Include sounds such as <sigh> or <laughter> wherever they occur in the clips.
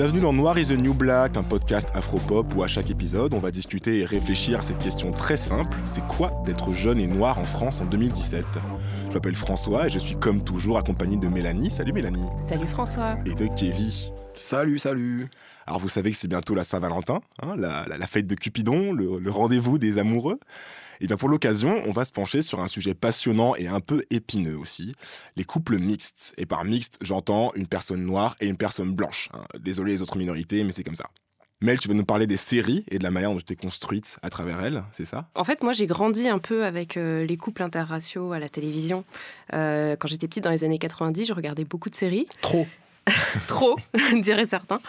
Bienvenue dans Noir is the New Black, un podcast afro-pop où à chaque épisode, on va discuter et réfléchir à cette question très simple c'est quoi d'être jeune et noir en France en 2017 Je m'appelle François et je suis comme toujours accompagné de Mélanie. Salut Mélanie. Salut François. Et de Kevin. Salut, salut. Alors vous savez que c'est bientôt la Saint-Valentin, hein, la, la- la fête de Cupidon, le, le rendez-vous des amoureux. Et bien pour l'occasion, on va se pencher sur un sujet passionnant et un peu épineux aussi, les couples mixtes. Et par mixte, j'entends une personne noire et une personne blanche. hein. Désolé les autres minorités, mais c'est comme ça. Mel, tu vas nous parler des séries et de la manière dont tu t'es construite à travers elles, c'est ça? En fait, moi, j'ai grandi un peu avec euh, les couples interraciaux à la télévision. Euh, quand j'étais petite, dans les années 90, je regardais beaucoup de séries. Trop. <laughs> Trop, <laughs> diraient certains.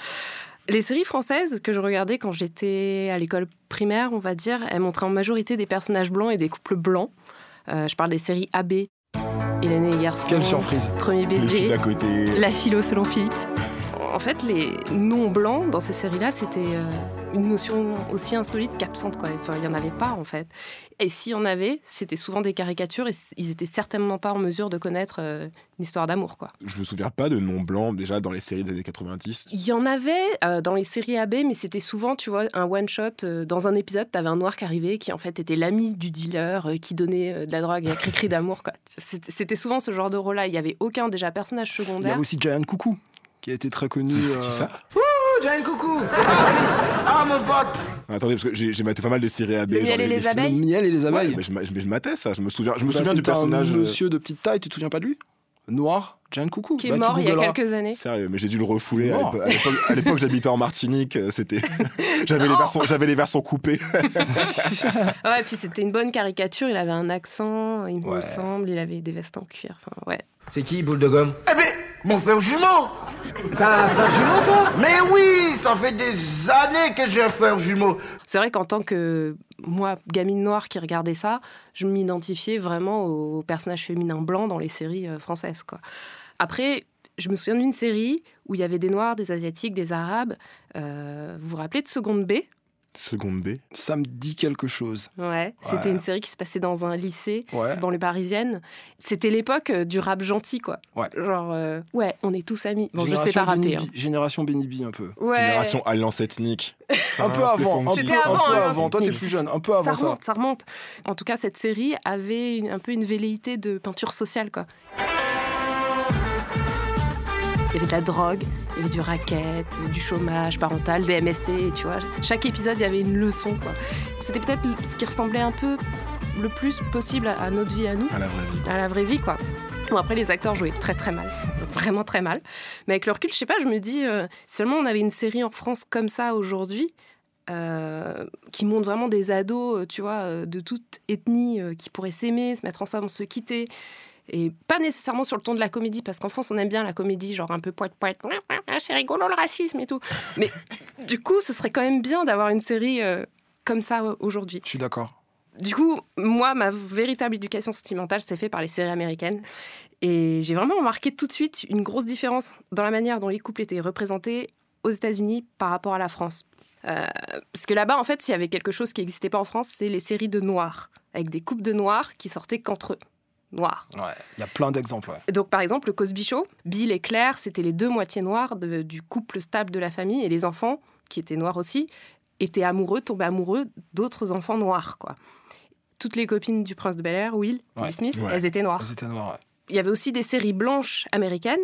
Les séries françaises que je regardais quand j'étais à l'école primaire, on va dire, elles montraient en majorité des personnages blancs et des couples blancs. Euh, je parle des séries AB, Hélène et les garçons, Quelle surprise. Premier baiser, d'à côté. La philo selon Philippe. En fait, les non-blancs dans ces séries-là, c'était euh, une notion aussi insolite qu'absente. Quoi. Enfin, il n'y en avait pas, en fait. Et s'il y en avait, c'était souvent des caricatures et ils étaient certainement pas en mesure de connaître euh, une histoire d'amour. quoi. Je me souviens pas de noms blancs déjà dans les séries des années 90. Il y en avait euh, dans les séries AB, mais c'était souvent, tu vois, un one-shot. euh, dans un épisode, tu avais un noir qui arrivait, qui en fait était l'ami du dealer, euh, qui donnait euh, de la drogue et un cri-cri d'amour. quoi. C'était c'était souvent ce genre de rôle-là. Il n'y avait aucun, déjà, personnage Il y secondaire. avait aussi Giant Coucou, qui a été très connu. C'est euh, qui ça? Jane Coucou <laughs> Ah mon pote Attendez, parce que j'ai j'ai maté pas mal de séries AB. Le genre miel et les films- abeilles Le miel et les Ouais, abeilles. mais je, ma- mais je matais ça, je me souviens, je me Bah, souviens du c'était un personnage. euh, monsieur de petite taille, tu te souviens pas de lui? Noir, Giant Coucou. qui est Bah, tu mort il y a googleras. quelques années. Sérieux, mais j'ai dû le refouler. À Mort. l'époque- à l'époque- à l'époque, j'habitais en Martinique. euh, C'était, <laughs> j'avais les versions, j'avais les versions coupées. <laughs> Ouais, et puis c'était une bonne caricature. Il avait un accent, il me Ouais. semble. Il avait des vestes en cuir. Enfin, ouais. C'est qui, boule de gomme Eh ben, mon frère jumeau T'as un frère jumeau, toi Mais oui, ça fait des années que j'ai un frère jumeau C'est vrai qu'en tant que moi, gamine noire qui regardait ça, je m'identifiais vraiment aux personnages féminins blancs dans les séries euh, françaises. Quoi. Après, je me souviens d'une série où il y avait des noirs, des asiatiques, des arabes. Euh, vous vous rappelez de Seconde B? Seconde B. Ça me dit quelque chose. Ouais. C'était Ouais. une série qui se passait dans un lycée. Ouais. banlieue parisienne. C'était l'époque euh, du rap gentil, quoi. Ouais. Genre, euh, ouais, on est tous amis. Bon, je sais Génération pas rater. Hein. Génération Benny B, un peu. Ouais. Génération alliance ethnique. Un peu avant, un peu, C'était un avant, peu avant. Toi, t'es plus jeune, un peu avant ça ça. remonte, ça remonte. En tout cas, cette série avait une- un peu une velléité de peinture sociale, quoi. Il y avait de la drogue, il y avait du racket, du chômage parental, des MST, tu vois. Chaque épisode, il y avait une leçon, quoi. C'était peut-être ce qui ressemblait un peu le plus possible à- notre vie à nous, À la vraie vie. à la vraie vie, quoi. Bon, après, les acteurs jouaient très très mal, vraiment très mal. Mais avec le recul, je sais pas, je me dis, euh, seulement on avait une série en France comme ça aujourd'hui, euh, qui montre vraiment des ados, euh, tu vois, euh, de toute ethnie, euh, qui pourraient s'aimer, se mettre ensemble, se quitter. Et pas nécessairement sur le ton de la comédie, parce qu'en France, on aime bien la comédie, genre un peu poète poète, <laughs> c'est rigolo le racisme et tout. Mais du coup, ce serait quand même bien d'avoir une série euh, comme ça aujourd'hui. Je suis d'accord. Du coup, moi, ma véritable éducation sentimentale s'est faite par les séries américaines. Et j'ai vraiment remarqué tout de suite une grosse différence dans la manière dont les couples étaient représentés aux États-Unis par rapport à la France. Euh, parce que là-bas, en fait, s'il y avait quelque chose qui n'existait pas en France, c'est les séries de noirs, avec des couples de noirs qui sortaient qu'entre eux. Noirs. Ouais. Il y a plein d'exemples. ouais. Donc, par exemple, le Cosby Show, Bill et Claire, c'était les deux moitiés noires de- du couple stable de la famille, et les enfants, qui étaient noirs aussi, étaient amoureux, tombaient amoureux d'autres enfants noirs, quoi. Toutes les copines du prince de Bel-Air, Will, Ouais. Will Smith, elles étaient noires. Elles étaient noirs. ouais. Il y avait aussi des séries blanches américaines,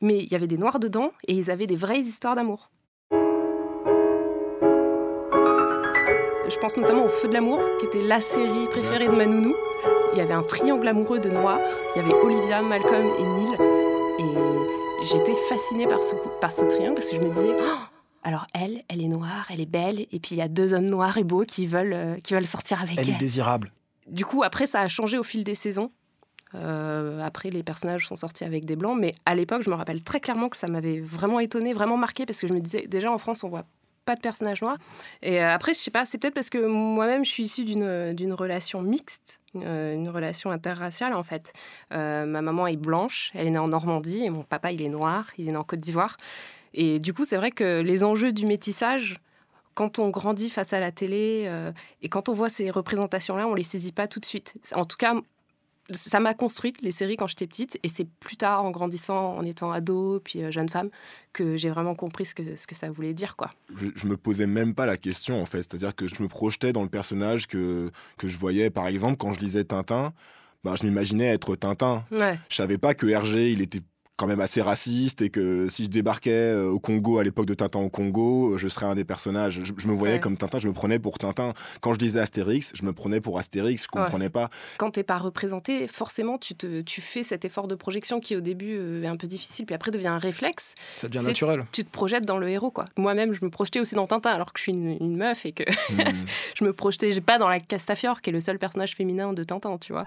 mais il y avait des noirs dedans, et ils avaient des vraies histoires d'amour. Je pense notamment au Feu de l'amour, qui était la série préférée de Manounou. Il y avait un triangle amoureux de noirs. Il y avait Olivia, Malcolm et Neil. Et j'étais fascinée par ce, par ce triangle parce que je me disais, Oh, alors elle, elle est noire, elle est belle, et puis il y a deux hommes noirs et beaux qui veulent, euh, qui veulent sortir avec Elle elle. est désirable. Du coup, après, ça a changé au fil des saisons. Euh, après, les personnages sont sortis avec des blancs, mais à l'époque, je me rappelle très clairement que ça m'avait vraiment étonnée, vraiment marqué, parce que je me disais, déjà en France, on voit pas de personnages noirs. Et euh, après, je sais pas, c'est peut-être parce que moi-même, je suis issue d'une d'une relation mixte, euh, une relation interraciale en fait. Euh, ma maman est blanche, elle est née en Normandie, et mon papa, il est noir, il est né en Côte d'Ivoire. Et du coup, c'est vrai que les enjeux du métissage, quand on grandit face à la télé euh, et quand on voit ces représentations-là, on les saisit pas tout de suite. En tout cas, ça m'a construite les séries quand j'étais petite et c'est plus tard en grandissant, en étant ado puis euh, jeune femme que j'ai vraiment compris ce que, ce que ça voulait dire quoi. Je, je me posais même pas la question en fait, c'est-à-dire que je me projetais dans le personnage que, que je voyais par exemple quand je lisais Tintin, bah, je m'imaginais être Tintin. Ouais. Je savais pas que Hergé, il était quand même assez raciste et que si je débarquais euh, au Congo à l'époque de Tintin au Congo, euh, je serais un des personnages. Je, je me voyais Ouais. comme Tintin, je me prenais pour Tintin. Quand je disais Astérix, je me prenais pour Astérix, je Ouais. comprenais pas. Quand t'es pas représenté, forcément tu, te, tu fais cet effort de projection qui au début euh, est un peu difficile puis après devient un réflexe. Ça devient C'est- naturel. Tu te projettes dans le héros quoi. Moi-même je me projetais aussi dans Tintin alors que je suis une, une meuf et que Hmm. <laughs> je me projetais pas dans la Castafiore qui est le seul personnage féminin de Tintin tu vois.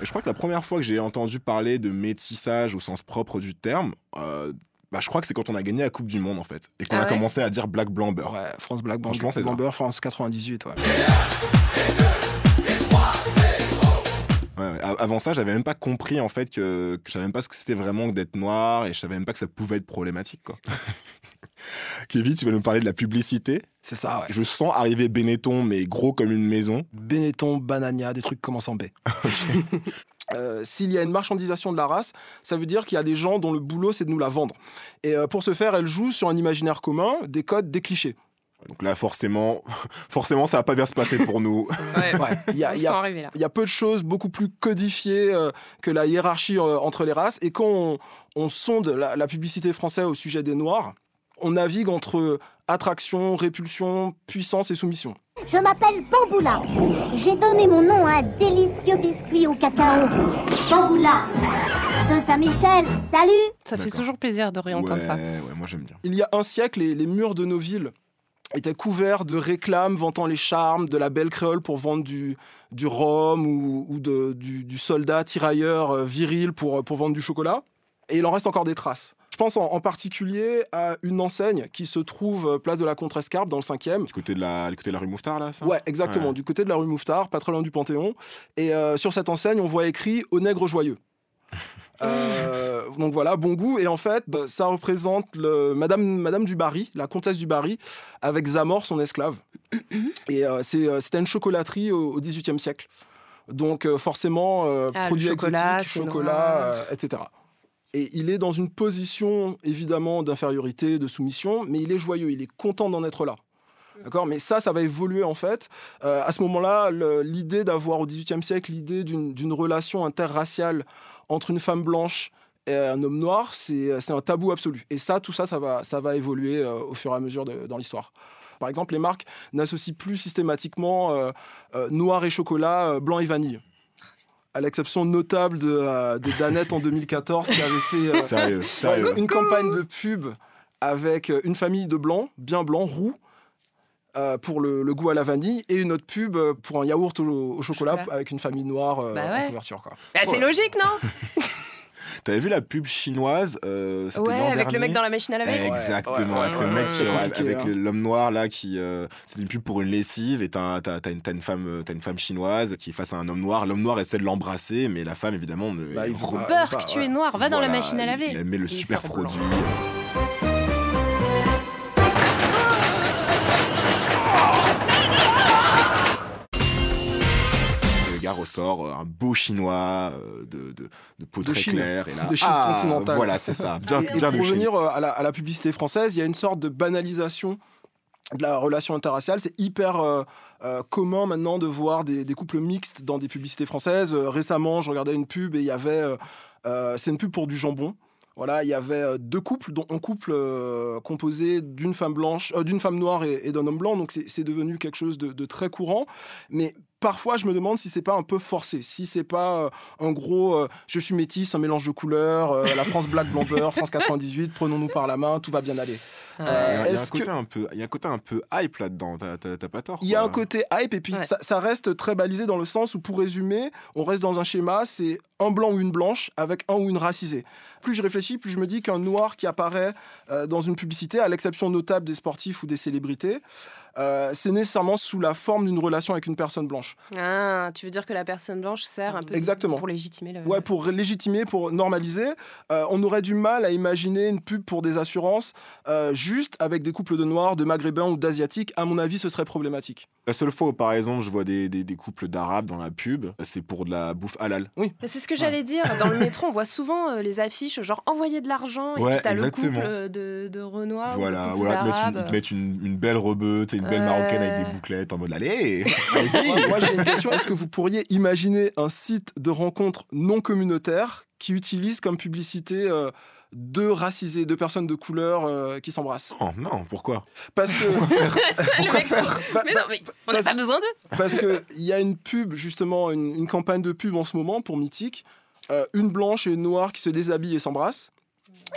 Et je crois que la première fois que j'ai entendu parler de métissage au sens propre du terme, euh, bah, je crois que c'est quand on a gagné la Coupe du Monde en fait. Et qu'on Ah a ouais commencé à dire Black. Ouais, France Black. Bamber, France 98. Ouais. <laughs> Avant ça, j'avais même pas compris en fait que, que je savais même pas ce que c'était vraiment que d'être noir et je savais même pas que ça pouvait être problématique quoi. <laughs> Kevin, tu vas nous parler de la publicité. C'est ça, ouais. Je sens arriver Benetton, mais gros comme une maison. Benetton, Banania, des trucs commencent en B. <laughs> Euh, S'il y a une marchandisation de la race, ça veut dire qu'il y a des gens dont le boulot c'est de nous la vendre. Et euh, pour ce faire, elle joue sur un imaginaire commun, des codes, des clichés. Donc là, forcément, <laughs> forcément, ça va pas bien se passer pour nous. <laughs> Ouais, Ouais, il y a, y y peu de choses beaucoup plus codifiées euh, que la hiérarchie euh, entre les races. Et quand on, on sonde la, la publicité française au sujet des Noirs, on navigue entre attraction, répulsion, puissance et soumission. Je m'appelle Bamboula. J'ai donné mon nom à un délicieux biscuit au cacao. Bamboula. De Saint-Michel, salut Ça fait toujours plaisir de réentendre ouais, ça. ouais, moi j'aime bien. Il y a un siècle, les, les murs de nos villes étaient couverts de réclames vantant les charmes de la belle créole pour vendre du, du rhum ou, ou de- du, du soldat tirailleur euh, viril pour, pour vendre du chocolat. Et il en reste encore des traces. Je pense en, en particulier à une enseigne qui se trouve euh, place de la Contrescarpe dans le 5e. Du côté de la, du côté de la rue Mouffetard là, ça? Ouais, exactement, Ouais. du côté de la rue Mouffetard, pas très loin du Panthéon. Et euh, sur cette enseigne, on voit écrit Au nègre joyeux. Euh, donc voilà, bon goût. Et en fait, bah, ça représente le, Madame, Madame du Barry, la comtesse du Barry, avec Zamor, son esclave. <clears throat> Et euh, c'est, euh, c'était une chocolaterie au, XVIIIe siècle. Donc euh, forcément, Ah, produits chocolat, exotiques, chocolat, etc. Et il est dans une position évidemment d'infériorité, de soumission, mais il est joyeux, il est content d'en être là. D'accord? Mais ça, ça va évoluer en fait. Euh, à ce moment-là, l'idée d'avoir au XVIIIe siècle l'idée d'une relation interraciale entre une femme blanche et un homme noir, c'est c'est un tabou absolu. Et ça, tout ça, ça va, ça va évoluer euh, au fur et à mesure de- dans l'histoire. Par exemple, les marques n'associent plus systématiquement euh, euh, noir et chocolat, euh, blanc et vanille. À l'exception notable de, euh, de Danette en 2014 qui avait fait euh, Sérieux, sérieux. une campagne de pub avec euh, une famille de blancs, bien blancs, roux, euh, pour le, le goût à la vanille, et une autre pub euh, pour un yaourt au, au chocolat, avec une famille noire euh, Bah en couverture. Quoi. Bah, c'est Ouais. logique, non <laughs> T'avais vu la pub chinoise euh, Ouais, avec le mec dans la machine à laver. Exactement, Ouais, avec ouais, le ouais, mec qui- avec, avec hein. l'homme noir là qui euh, c'est une pub pour une lessive et t'as une, femme t'as une femme chinoise qui est face à un homme noir l'homme noir essaie de l'embrasser mais la femme évidemment Bah, il. Peur que tu es noir, va dans la machine à laver. il, il met le Et super blanc. Ressort euh, un beau chinois euh, de, de, de peau De très Chine. claire et là De Chine ah, continentale. voilà c'est ça bien, Et- et bien de pour revenir euh, à la, à la publicité française, il y a une sorte de banalisation de la relation interraciale. C'est hyper euh, euh, commun maintenant de voir des, des couples mixtes dans des publicités françaises. Euh, récemment, je regardais une pub et il y avait. euh, euh, c'est une pub pour du jambon. Voilà, il y avait euh, deux couples, dont un couple euh, composé d'une femme blanche, euh, d'une femme noire et, et d'un homme blanc. Donc c'est c'est devenu quelque chose de, de très courant. Mais parfois, je me demande si c'est pas un peu forcé, si c'est pas euh, un gros euh, je suis métisse, un mélange de couleurs, euh, la France Black Blanc Beurre, France 98, prenons-nous par la main, tout va bien aller. Il y a- il y a un côté que- un peu il y a un côté un peu hype là-dedans t'as pas tort Il y a un côté hype et puis Ouais. ça, ça reste très balisé dans le sens où, pour résumer, on reste dans un schéma, c'est un blanc ou une blanche avec un ou une racisée. Plus je réfléchis, plus je me dis qu'un noir qui apparaît euh, dans une publicité, à l'exception notable des sportifs ou des célébrités, euh, c'est nécessairement sous la forme d'une relation avec une personne blanche. Ah, tu veux dire que la personne blanche sert un peu Exactement. pour légitimer le. Ouais, pour légitimer, pour normaliser. Euh, on aurait du mal à imaginer une pub pour des assurances euh, juste avec des couples de noirs, de maghrébins ou d'asiatiques. À mon avis, ce serait problématique. La seule fois où, par exemple, je vois des, des, des couples d'arabes dans la pub, c'est pour de la bouffe halal. Mais C'est ce que j'allais dire. Dans le <laughs> métro, on voit souvent euh, les affiches genre envoyer de l'argent et Ouais, puis t'as le couple de, de Renoir. voilà, ou le couple voilà, ils te mettent une, une, une belle rebeu, sais, une belle Ouais. marocaine avec des bouclettes en mode allez, allez-y. Moi, j'ai une question. Est-ce que vous pourriez imaginer un site de rencontre non communautaire qui utilise comme publicité euh, deux racisés, deux personnes de couleur euh, qui s'embrassent? Oh non, pourquoi? Parce que. <laughs> Mecs sont- Bah, Mais non, mais on n'a pas besoin d'eux. Parce qu'il y a une pub, justement, une, une campagne de pub en ce moment pour Mythique. Euh, une blanche et une noire qui se déshabillent et s'embrassent.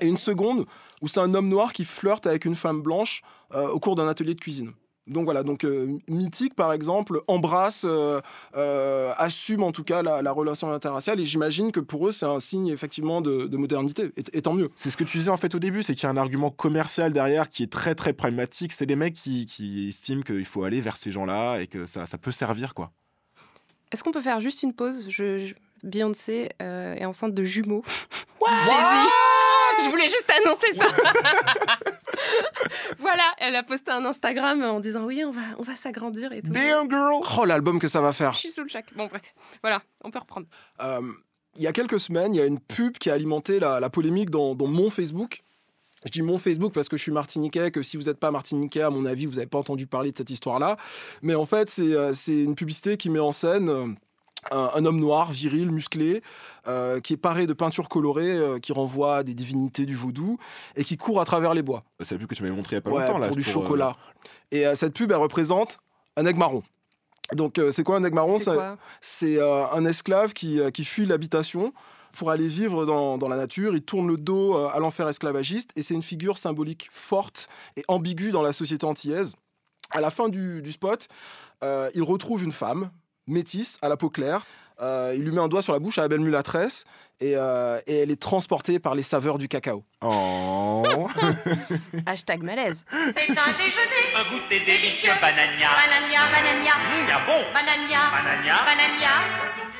Et une seconde où c'est un homme noir qui flirte avec une femme blanche euh, au cours d'un atelier de cuisine. Donc voilà, donc euh, Mythique par exemple embrasse, euh, euh, assume en tout cas la, la relation interraciale et j'imagine que pour eux c'est un signe effectivement de, de modernité, et, et tant mieux. C'est ce que tu disais en fait au début, c'est qu'il y a un argument commercial derrière qui est très très pragmatique. C'est des mecs qui, qui estiment qu'il faut aller vers ces gens-là et que ça, ça peut servir quoi. Est-ce qu'on peut faire juste une pause? Je, je- Beyoncé euh, est enceinte de jumeaux. Jay-Z. Je voulais juste annoncer ça. <laughs> <laughs> voilà, elle a posté un Instagram en disant oui, on va, on va s'agrandir et tout. Damn girl Oh l'album que ça va faire Je suis sous le chac. Bon, bref. Voilà, on peut reprendre. Euh, il y a quelques semaines, il y a une pub qui a alimenté la, la polémique dans, dans mon Facebook. Je dis mon Facebook parce que je suis martiniquais, que si vous n'êtes pas martiniquais, à mon avis, vous n'avez pas entendu parler de cette histoire-là. Mais en fait, c'est euh, c'est une publicité qui met en scène euh, un, un homme noir, viril, musclé, euh, qui est paré de peintures colorées, euh, qui renvoie à des divinités du vaudou, et qui court à travers les bois. C'est la pub que tu m'avais montré il y a pas Ouais, longtemps là. pour du c'est euh, chocolat. Et euh, cette pub, elle représente un aigle marron. Donc, euh, c'est quoi un aigle marron? C'est Ça- quoi c'est euh, un esclave qui, euh, qui fuit l'habitation pour aller vivre dans, dans la nature. Il tourne le dos euh, à l'enfer esclavagiste et c'est une figure symbolique forte et ambiguë dans la société antillaise. À la fin du, du spot, euh, il retrouve une femme métisse à la peau claire. Euh, il lui met un doigt sur la bouche à la belle mulâtresse et, euh, et elle est transportée par les saveurs du cacao. Oh. <laughs> Hashtag malaise. C'est un déjeuner. Un goûter délicieux, banania. Banania, banania, bon. banania, Banania. banania.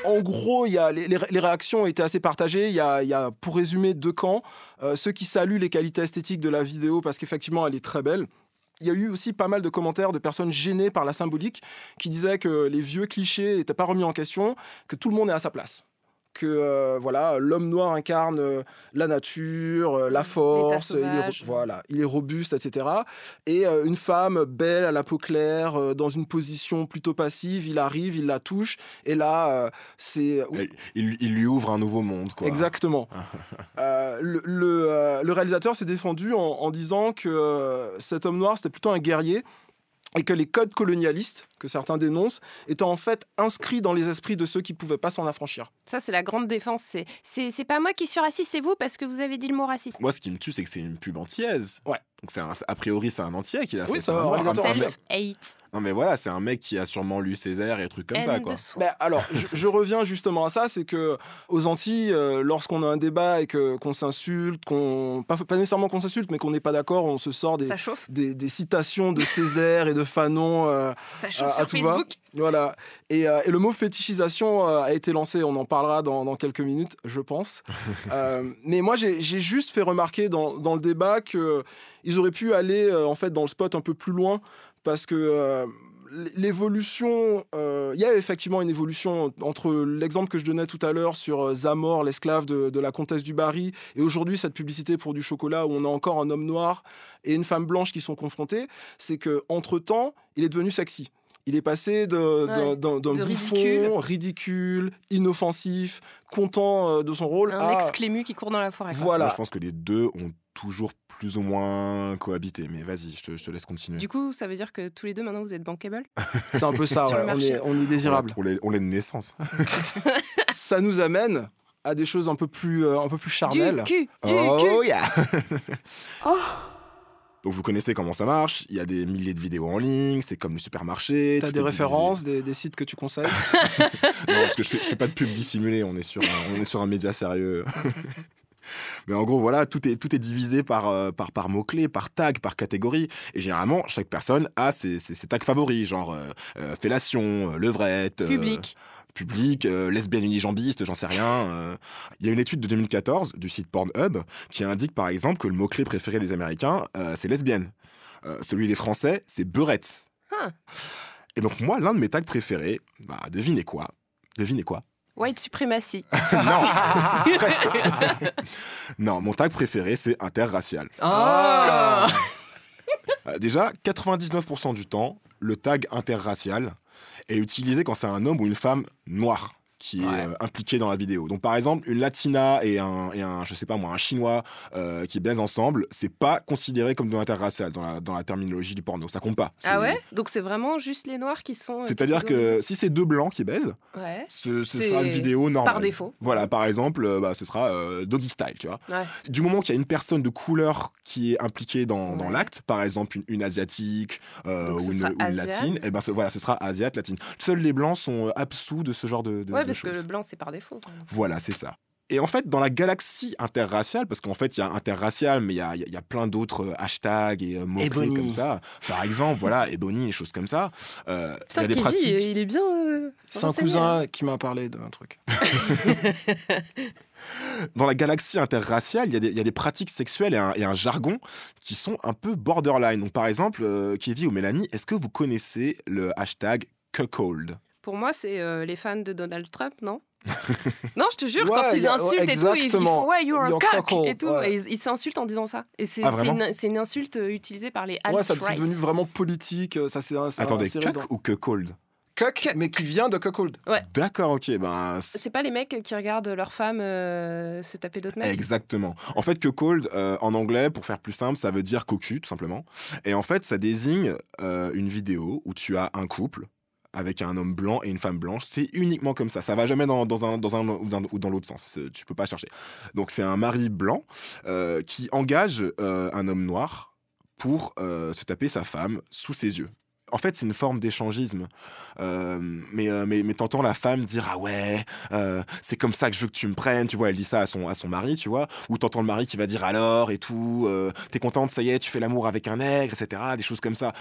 En gros, il y a, les, les- les réactions étaient assez partagées. Il y a, il y a, pour résumer, deux camps. Euh, ceux qui saluent les qualités esthétiques de la vidéo parce qu'effectivement, elle est très belle. Il y a eu aussi pas mal de commentaires de personnes gênées par la symbolique qui disaient que les vieux clichés n'étaient pas remis en question, que tout le monde est à sa place. Que euh, voilà, l'homme noir incarne euh, la nature, euh, la force, il est, voilà, il est robuste, etc. Et euh, une femme belle à la peau claire, euh, dans une position plutôt passive, il arrive, il la touche, et là, euh, c'est il, il lui ouvre un nouveau monde quoi. Exactement. <laughs> Euh, le, le, euh, le réalisateur s'est défendu en, en disant que euh, cet homme noir, c'était plutôt un guerrier et que les codes colonialistes que certains dénoncent étaient en fait inscrits dans les esprits de ceux qui ne pouvaient pas s'en affranchir. Ça, c'est la grande défense. C'est, c'est, c'est pas moi qui suis raciste, c'est vous parce que vous avez dit le mot raciste. Moi, ce qui me tue, c'est que c'est une pub antillaise. Ouais. Donc, c'est a priori, c'est un entier qui l'a Oui, fait. c'est un mec-. Non, mais voilà, c'est un mec qui a sûrement lu Césaire et trucs comme ça, quoi. alors, je, je reviens justement à ça, c'est que aux Antilles, euh, lorsqu'on a un débat et que, qu'on s'insulte, qu'on pas, pas nécessairement qu'on s'insulte, mais qu'on n'est pas d'accord, on se sort des, Ça chauffe. des, des citations de Césaire et de Fanon. euh, Ça chauffe à- sur à tout va. Voilà. Et, euh, et le mot fétichisation euh, a été lancé. On en parlera dans, dans quelques minutes, je pense. <laughs> Euh, mais moi, j'ai juste fait remarquer dans, dans le débat qu'ils auraient pu aller en fait dans le spot un peu plus loin parce que. L'évolution, euh, il y a effectivement une évolution entre l'exemple que je donnais tout à l'heure sur Zamor, l'esclave de, de la comtesse du Barry, et aujourd'hui cette publicité pour du chocolat où on a encore un homme noir et une femme blanche qui sont confrontés, c'est que entre temps, il est devenu sexy. Il est passé de- d'un Ouais. bouffon ridicule. ridicule. inoffensif, content euh, de son rôle, Un à ex-clému qui court dans la forêt. quoi. voilà. Moi, je pense que les deux ont toujours plus ou moins cohabité. Mais vas-y, je te, je te laisse continuer. Du coup, ça veut dire que tous les deux maintenant vous êtes bankable? <laughs> C'est un peu ça. Ouais. On, est, on est désirable. On les, on les de naissance. <laughs> ça nous amène à des choses un peu plus, euh, un peu plus charnelles. Du cul, du Oh cul. yeah <laughs> Donc vous connaissez comment ça marche, il y a des milliers de vidéos en ligne, c'est comme le supermarché. T'as des références, des, des sites que tu conseilles. <laughs> Non, parce que je fais, je fais pas de pub dissimulée, on est sur un, on est sur un média sérieux. <laughs> Mais en gros, voilà, tout est, tout est divisé par, euh, par, par mots-clés, par tag, par catégorie. Et généralement, chaque personne a ses, ses- ses tags favoris, genre euh, euh, fellation, levrette. Public. public, euh, lesbienne unijambiste, j'en sais rien. euh. Il y a une étude de 2014 du site Pornhub qui indique par exemple que le mot-clé préféré des Américains, euh, c'est lesbienne. Celui des Français, c'est beurette. Et donc moi, l'un de mes tags préférés, bah devinez quoi? Devinez quoi? White supremacy. <laughs> Non Presque. Non, mon tag préféré, c'est interracial. Oh déjà, 99% du temps, le tag interracial est utilisé quand c'est un homme ou une femme noire qui est euh, impliqué dans la vidéo. Donc par exemple, une latina et un, et un je sais pas moi, un chinois euh, qui baisent ensemble, c'est pas considéré comme de l'interracial dans la, dans la terminologie du porno. Ça compte pas. Ah ouais? Donc c'est vraiment juste les noirs qui sont. euh, C'est-à-dire que si c'est deux blancs qui baisent, Ouais. ce, sera une vidéo normale. Par défaut. Voilà, par exemple, euh, bah, ce sera doggy style, tu vois. Ouais. Du moment qu'il y a une personne de couleur qui est impliquée dans, l'acte, par exemple une, une asiatique ou une, latine, et ben ce- voilà, ce sera asiate, latine. Seuls les blancs sont absous de ce genre de, de Ouais, de parce que le blanc c'est par défaut. Voilà, c'est ça. Et en fait, dans la galaxie interraciale, parce qu'en fait, il y a interracial, mais il y a, il y a- plein d'autres euh, hashtags et euh, Ebony. comme ça. Par exemple, voilà, Ebony et choses comme ça. Euh, il y a des Kevin, pratiques. il est bien. euh, C'est un cousin qui m'a parlé d'un truc. <laughs> dans la galaxie interraciale, il y, a des- il y a des pratiques sexuelles et un, et un jargon qui sont un peu borderline. Donc, par exemple, euh, Kevin ou Mélanie, est-ce que vous connaissez le hashtag cuckold? Pour moi, c'est euh, les fans de Donald Trump, non? <laughs> Non, je te jure, Ouais, quand ils a- insultent ouais, et tout, ils, font Ouais, you're a You're cock cuckold, et tout. ouais. Et ils s'insultent en disant ça. Et c'est Ah, une, insulte euh, utilisée par les Ouais, ça c'est devenu vraiment politique. euh, Ça c'est un, c'est Attendez, cuck dans- ou cuckold Cuck, Cuck. mais qui vient de cuckold. D'accord, ok. Ben, C'est pas les mecs qui regardent leur femme euh, se taper d'autres mecs Exactement. En fait, cuckold, euh, en anglais, pour faire plus simple, ça veut dire cocu, tout simplement. Et en fait, ça désigne euh, une vidéo où tu as un couple avec un homme blanc et une femme blanche. C'est uniquement comme ça. Ça va jamais dans, dans un, dans un ou dans, l'autre sens. Tu peux pas chercher. Donc, c'est un mari blanc euh, qui engage euh, un homme noir pour euh, se taper sa femme sous ses yeux. En fait, c'est une forme d'échangisme. Mais, mais, mais t'entends la femme dire Ah ouais, c'est comme ça que je veux que tu me prennes. Tu vois, elle dit ça à son, à son mari, tu vois. Ou t'entends le mari qui va dire alors et tout. T'es contente, ça y est, tu fais l'amour avec un nègre, etc. Des choses comme ça.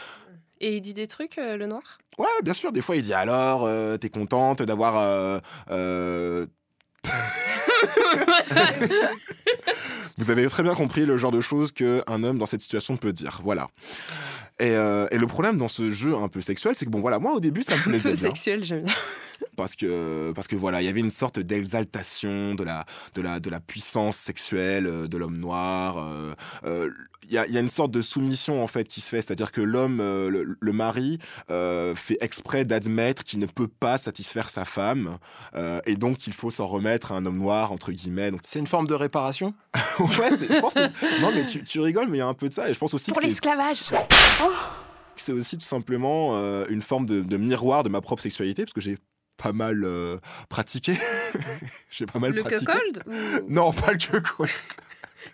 Et il dit des trucs, euh, le noir? Ouais, bien sûr, des fois il dit alors, euh, t'es contente d'avoir. euh, euh, Vous avez très bien compris le genre de choses qu'un homme dans cette situation peut dire. Voilà. Et, euh, et le problème dans ce jeu un peu sexuel, c'est que bon, voilà, moi au début ça me <laughs> Un plaisait peu bien. sexuel, j'aime bien. parce que parce que voilà il y avait une sorte d'exaltation de la de la de la puissance sexuelle euh, de l'homme noir euh, euh, il y, a, il y a une sorte de soumission en fait qui se fait c'est-à-dire que l'homme le, le mari euh, fait exprès d'admettre qu'il ne peut pas satisfaire sa femme et donc qu'il faut s'en remettre à un homme noir entre guillemets donc C'est une forme de réparation? <laughs> ouais je pense que non mais tu, tu rigoles mais il y a un peu de ça et je pense aussi Pour que c'est l'esclavage c'est aussi tout simplement euh, une forme de, de miroir de ma propre sexualité parce que j'ai pas mal euh, pratiqué. <laughs> j'ai pas mal Le pratiqué. cuckold ou... <laughs> Non, pas le.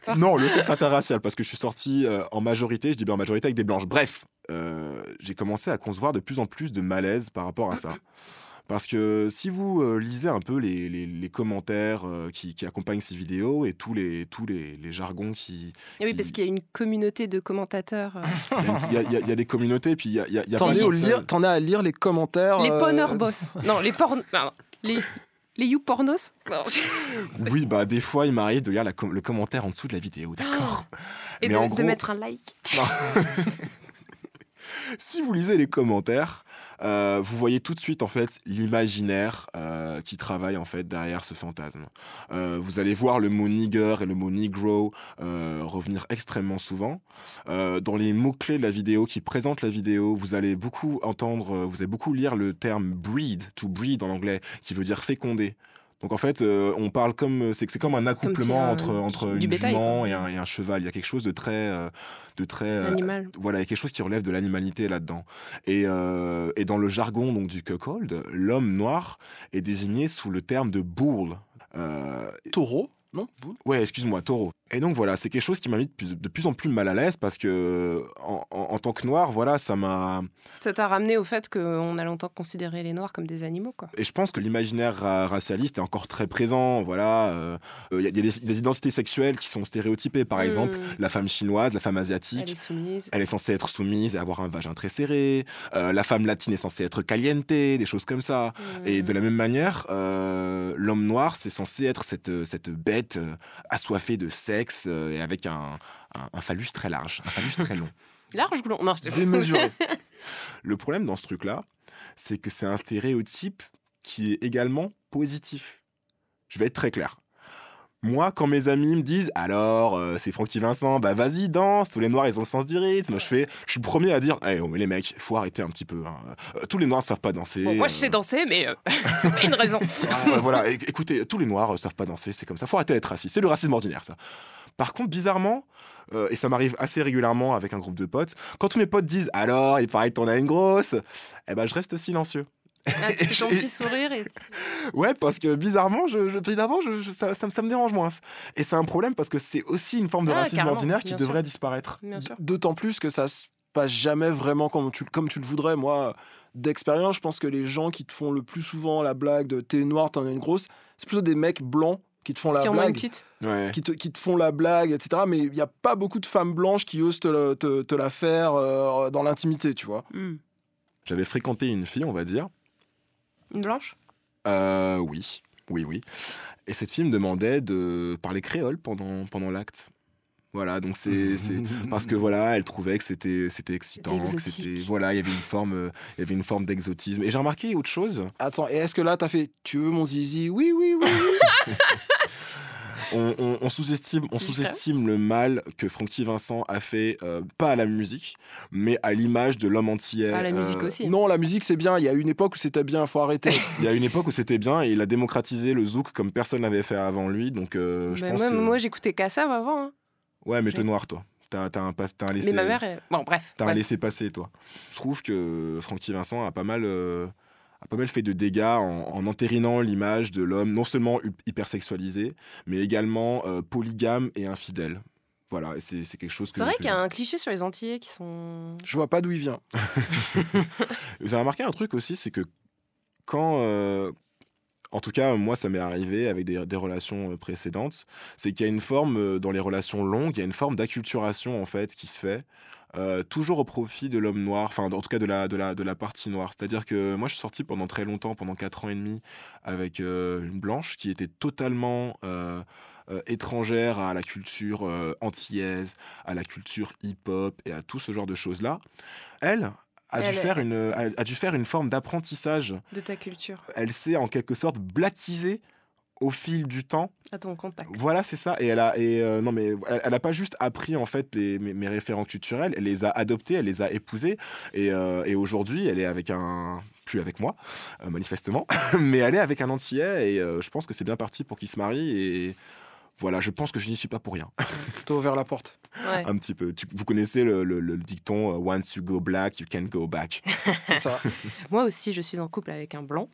Ah. non, le sexe interracial parce que je suis sorti euh, en majorité, je dis bien en majorité avec des blanches. Bref, euh, j'ai commencé à concevoir de plus en plus de malaise par rapport à ça. Parce que si vous euh, lisez un peu les, les- les commentaires euh, qui, qui accompagnent ces vidéos et tous les, tous les, les jargons qui... Et oui, qui- parce qu'il y a une communauté de commentateurs. euh, Il y a, il y a- il y a des communautés, puis il y a... il y a- il y a T'en es à lire les commentaires. les euh, porneurs boss. Non, les porn... pardon, les... Les you pornos. <laughs> Oui, bah des fois, il m'arrive de lire la com- le commentaire en dessous de la vidéo, d'accord. Et Mais de, en de gros- mettre un like. <laughs> Si vous lisez les commentaires, euh, vous voyez tout de suite en fait l'imaginaire euh, qui travaille en fait derrière ce fantasme. Euh, vous allez voir le mot nigger et le mot negro revenir extrêmement souvent. Dans les mots clés de la vidéo qui présentent la vidéo, vous allez beaucoup entendre, vous allez beaucoup lire le terme breed, to breed en anglais, qui veut dire féconder. Donc en fait, euh, on parle comme c'est c'est comme un accouplement un- entre entre une bétail, jument et un, et un cheval. Il y a quelque chose de très euh, de très euh, Animal. voilà, il y a quelque chose qui relève de l'animalité là-dedans. Et, euh, et dans le jargon donc du cuckold, l'homme noir est désigné sous le terme de bull. Euh, Taureau Non? Boule ouais, excuse-moi, taureau. Et donc voilà, c'est quelque chose qui m'a mis de plus, de plus en plus mal à l'aise parce que en, en- en tant que noir, voilà, ça m'a. Ça t'a ramené au fait qu'on a longtemps considéré les noirs comme des animaux, quoi. Et je pense que l'imaginaire ra- racialiste est encore très présent. Voilà, euh, euh, il y a des, des identités sexuelles qui sont stéréotypées. Par exemple, Mm. la femme chinoise, la femme Elle asiatique. est soumise. Elle est censée être soumise et avoir un vagin très serré. Euh, la femme latine est censée être caliente, des choses comme ça. Et Mm. de la même manière, euh, l'homme noir, c'est censé être cette, cette bête assoiffée de sexe euh, et avec un, un- un phallus très large, un phallus très long. <laughs> Large ou long? Non, je- Démesuré. <laughs> Le problème dans ce truc-là, c'est que c'est un stéréotype qui est également positif. Je vais être très clair. Moi, quand mes amis me disent alors euh, c'est Francky Vincent, bah vas-y danse, tous les noirs ils ont le sens du rythme. Je fais, je suis le premier à dire, eh oh, mais les mecs, faut arrêter un petit peu. hein. Euh, tous les noirs savent pas danser. Bon, moi, je euh, sais danser, mais euh, <laughs> c'est pas une raison. <laughs> ah, voilà, écoutez, tous les noirs savent pas danser, c'est comme ça. Faut arrêter d'être raciste. C'est le racisme ordinaire, ça. Par contre, bizarrement, euh, et ça m'arrive assez régulièrement avec un groupe de potes, quand tous mes potes disent alors, il paraît que t'en as une grosse, eh ben je reste silencieux. Ah, tu fais ton petit sourire et <laughs> Ouais, parce que bizarrement, je, je, je- ça, ça, me- ça me dérange moins. Et c'est un problème parce que c'est aussi une forme de Ah, racisme ordinaire qui devrait sûr. disparaître. D'autant plus que ça se passe jamais vraiment comme tu, comme tu le voudrais. Moi, d'expérience, je pense que les gens qui te font le plus souvent la blague de t'es noir, t'en as une grosse, c'est plutôt des mecs blancs qui te font la Qui en a une blague. petite. Ouais. Qui te, qui te font la blague, etc. Mais il n'y a pas beaucoup de femmes blanches qui osent te, la- te- te la faire euh, dans l'intimité, tu vois. Hmm. J'avais fréquenté une fille, on va dire. Une blanche? Euh, oui, oui, oui. Et cette fille me demandait de parler créole pendant, pendant l'acte. Voilà, donc c'est c'est- <laughs> parce que voilà, elle trouvait que c'était c'était excitant, que c'était voilà, il y avait une forme il y avait une forme d'exotisme. Et j'ai remarqué autre chose. Attends, et est-ce que là, t'as fait Tu veux mon zizi? Oui, oui, oui. oui. <laughs> On, on- on sous-estime on sous-estime le mal que Francky Vincent a fait euh, pas à la musique, mais à l'image de l'homme entier. Ah, la musique Euh, aussi. non, la musique, c'est bien. Il y a une époque où c'était bien, faut arrêter. <laughs> Il y a une époque où c'était bien et il a démocratisé le zouk comme personne n'avait fait avant lui. Donc euh, je pense moi, que moi, j'écoutais Kassav avant. hein. ouais, mais t'es noir toi. T'as un, pas- t'as un laissé. Mais ma mère. est- Bon, bref. T'as un ouais. laissé-passer, toi. Je trouve que Francky Vincent a pas mal, euh, a pas mal fait de dégâts en, en entérinant l'image de l'homme non seulement hypersexualisé, mais également euh, polygame et infidèle. Voilà, c'est quelque chose que... C'est vrai qu'il y a un cliché sur les Antillais qui sont. Je vois pas d'où il vient. <laughs> Vous avez remarqué un truc aussi, c'est que quand... euh, en tout cas, moi, ça m'est arrivé avec des, des relations euh, précédentes, c'est qu'il y a une forme, dans les relations longues, il y a une forme d'acculturation, en fait, qui se fait, euh, toujours au profit de l'homme noir, enfin, en tout cas de la, de la, de la partie noire. C'est-à-dire que moi, je suis sorti pendant très longtemps, pendant 4 ans et demi, avec euh, une blanche qui était totalement... euh, étrangère à la culture antillaise, à la culture hip-hop et à tout ce genre de choses-là. Elle a, dû, Elle- faire une, a, a dû faire une forme d'apprentissage. de ta culture, Elle s'est en quelque sorte blackisée au fil du temps. à ton contact. Voilà, c'est ça. Et elle a, et euh, non mais, elle, elle a pas juste appris en fait les, mes, mes référents culturels, elle les a adoptés, elle les a épousés. Et, euh, et aujourd'hui, elle est avec un, plus avec moi, euh, manifestement, <laughs> mais elle est avec un Antillais. Et je pense que c'est bien parti pour qu'ils se marient. Et voilà, je pense que je n'y suis pas pour rien. <laughs> T'as ouvert la porte. Ouais. un petit peu. Tu- vous connaissez le, le- le dicton euh, Once you go black, you can't go back. <laughs> C'est ça. <laughs> Moi aussi, je suis en couple avec un blanc.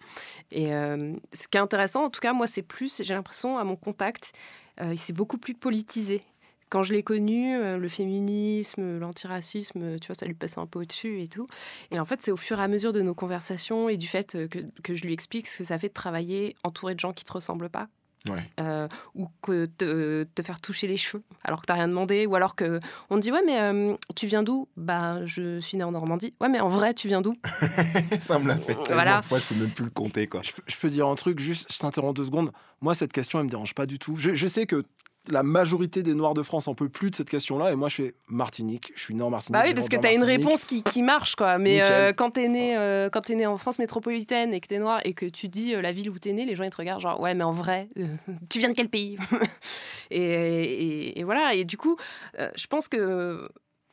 Et euh, ce qui est intéressant, en tout cas, moi, c'est plus, j'ai l'impression, à mon contact, euh, il s'est beaucoup plus politisé. Quand je l'ai connu, le féminisme, l'antiracisme, tu vois, ça lui passait un peu au-dessus et tout. Et en fait, c'est au fur et à mesure de nos conversations et du fait que, que je lui explique ce que ça fait de travailler entouré de gens qui te ressemblent pas. Ouais. Euh, ou que te, te faire toucher les cheveux alors que t'as rien demandé ou alors que on te dit ouais mais euh, tu viens d'où? Bah je suis né en Normandie ouais mais en vrai tu viens d'où? <laughs> Ça me l'a fait tellement Voilà. de fois, je peux même plus le compter quoi. Je peux, je peux dire un truc, juste, je t'interromps deux secondes. Moi, cette question, elle me dérange pas du tout. Je, je sais que la majorité des Noirs de France en peut plus de cette question-là, et moi, je fais Martinique. Je suis né en Martinique. Bah oui, parce que en t'as une réponse qui, qui marche, quoi. Mais euh, quand t'es né, euh, quand t'es né en France métropolitaine et que t'es noir et que tu dis euh, la ville où t'es né, les gens ils te regardent genre ouais, mais en vrai, euh, <laughs> tu viens de quel pays? <laughs> Et, et- et voilà. Et du coup, euh, je pense que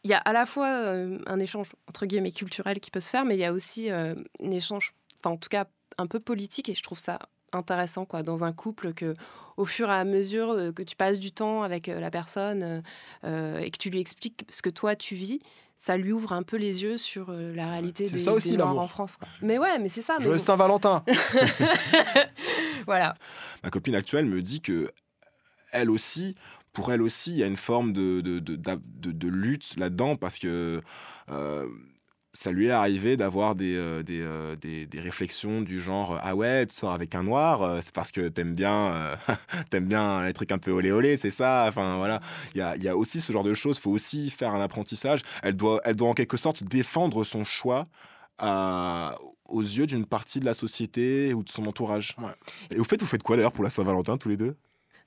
il y a à la fois euh, un échange entre guillemets culturel qui peut se faire, mais il y a aussi euh, un échange, enfin en tout cas un peu politique. Et je trouve ça intéressant, quoi, dans un couple que au fur et à mesure euh, que tu passes du temps avec euh, la personne euh, et que tu lui expliques ce que toi tu vis, ça lui ouvre un peu les yeux sur la réalité des, ça aussi, des Noirs en France. quoi. Mais ouais, mais c'est ça. mais Joyeux bon. Saint-Valentin. <laughs> voilà. Ma copine actuelle me dit que elle aussi pour elle aussi, il y a une forme de, de, de, d'a- de- de lutte là-dedans parce que ça lui est arrivé d'avoir des, euh, des, euh, des, des réflexions du genre Ah ouais, tu sors avec un noir, euh, c'est parce que t'aimes bien, euh, <laughs> t'aimes bien les trucs un peu olé olé, c'est ça. Enfin voilà, il y a, il y a aussi ce genre de choses. faut aussi faire un apprentissage. Elle doit, elle doit en quelque sorte défendre son choix. à- aux yeux d'une partie de la société ou de son entourage. Ouais. Et au fait, vous faites quoi d'ailleurs pour la Saint-Valentin tous les deux?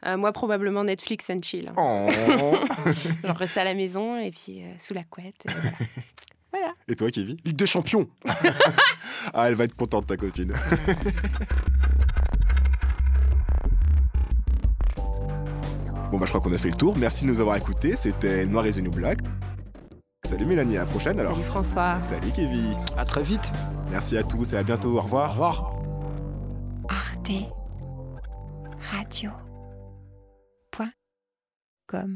Euh, moi, probablement Netflix and chill. Oh. <laughs> Genre rester à la maison et puis euh, sous la couette. et voilà. <laughs> Et toi, Kevin Ligue des champions <laughs> Ah, elle va être contente, ta copine. <laughs> bon, bah, je crois qu'on a fait le tour. Merci de nous avoir écoutés. C'était Noir et The New Black. Salut Mélanie, à la prochaine alors. Salut François. Salut Kevin. À très vite. Merci à tous et à bientôt. Au Au revoir. revoir. Arte Radio. Point. Com.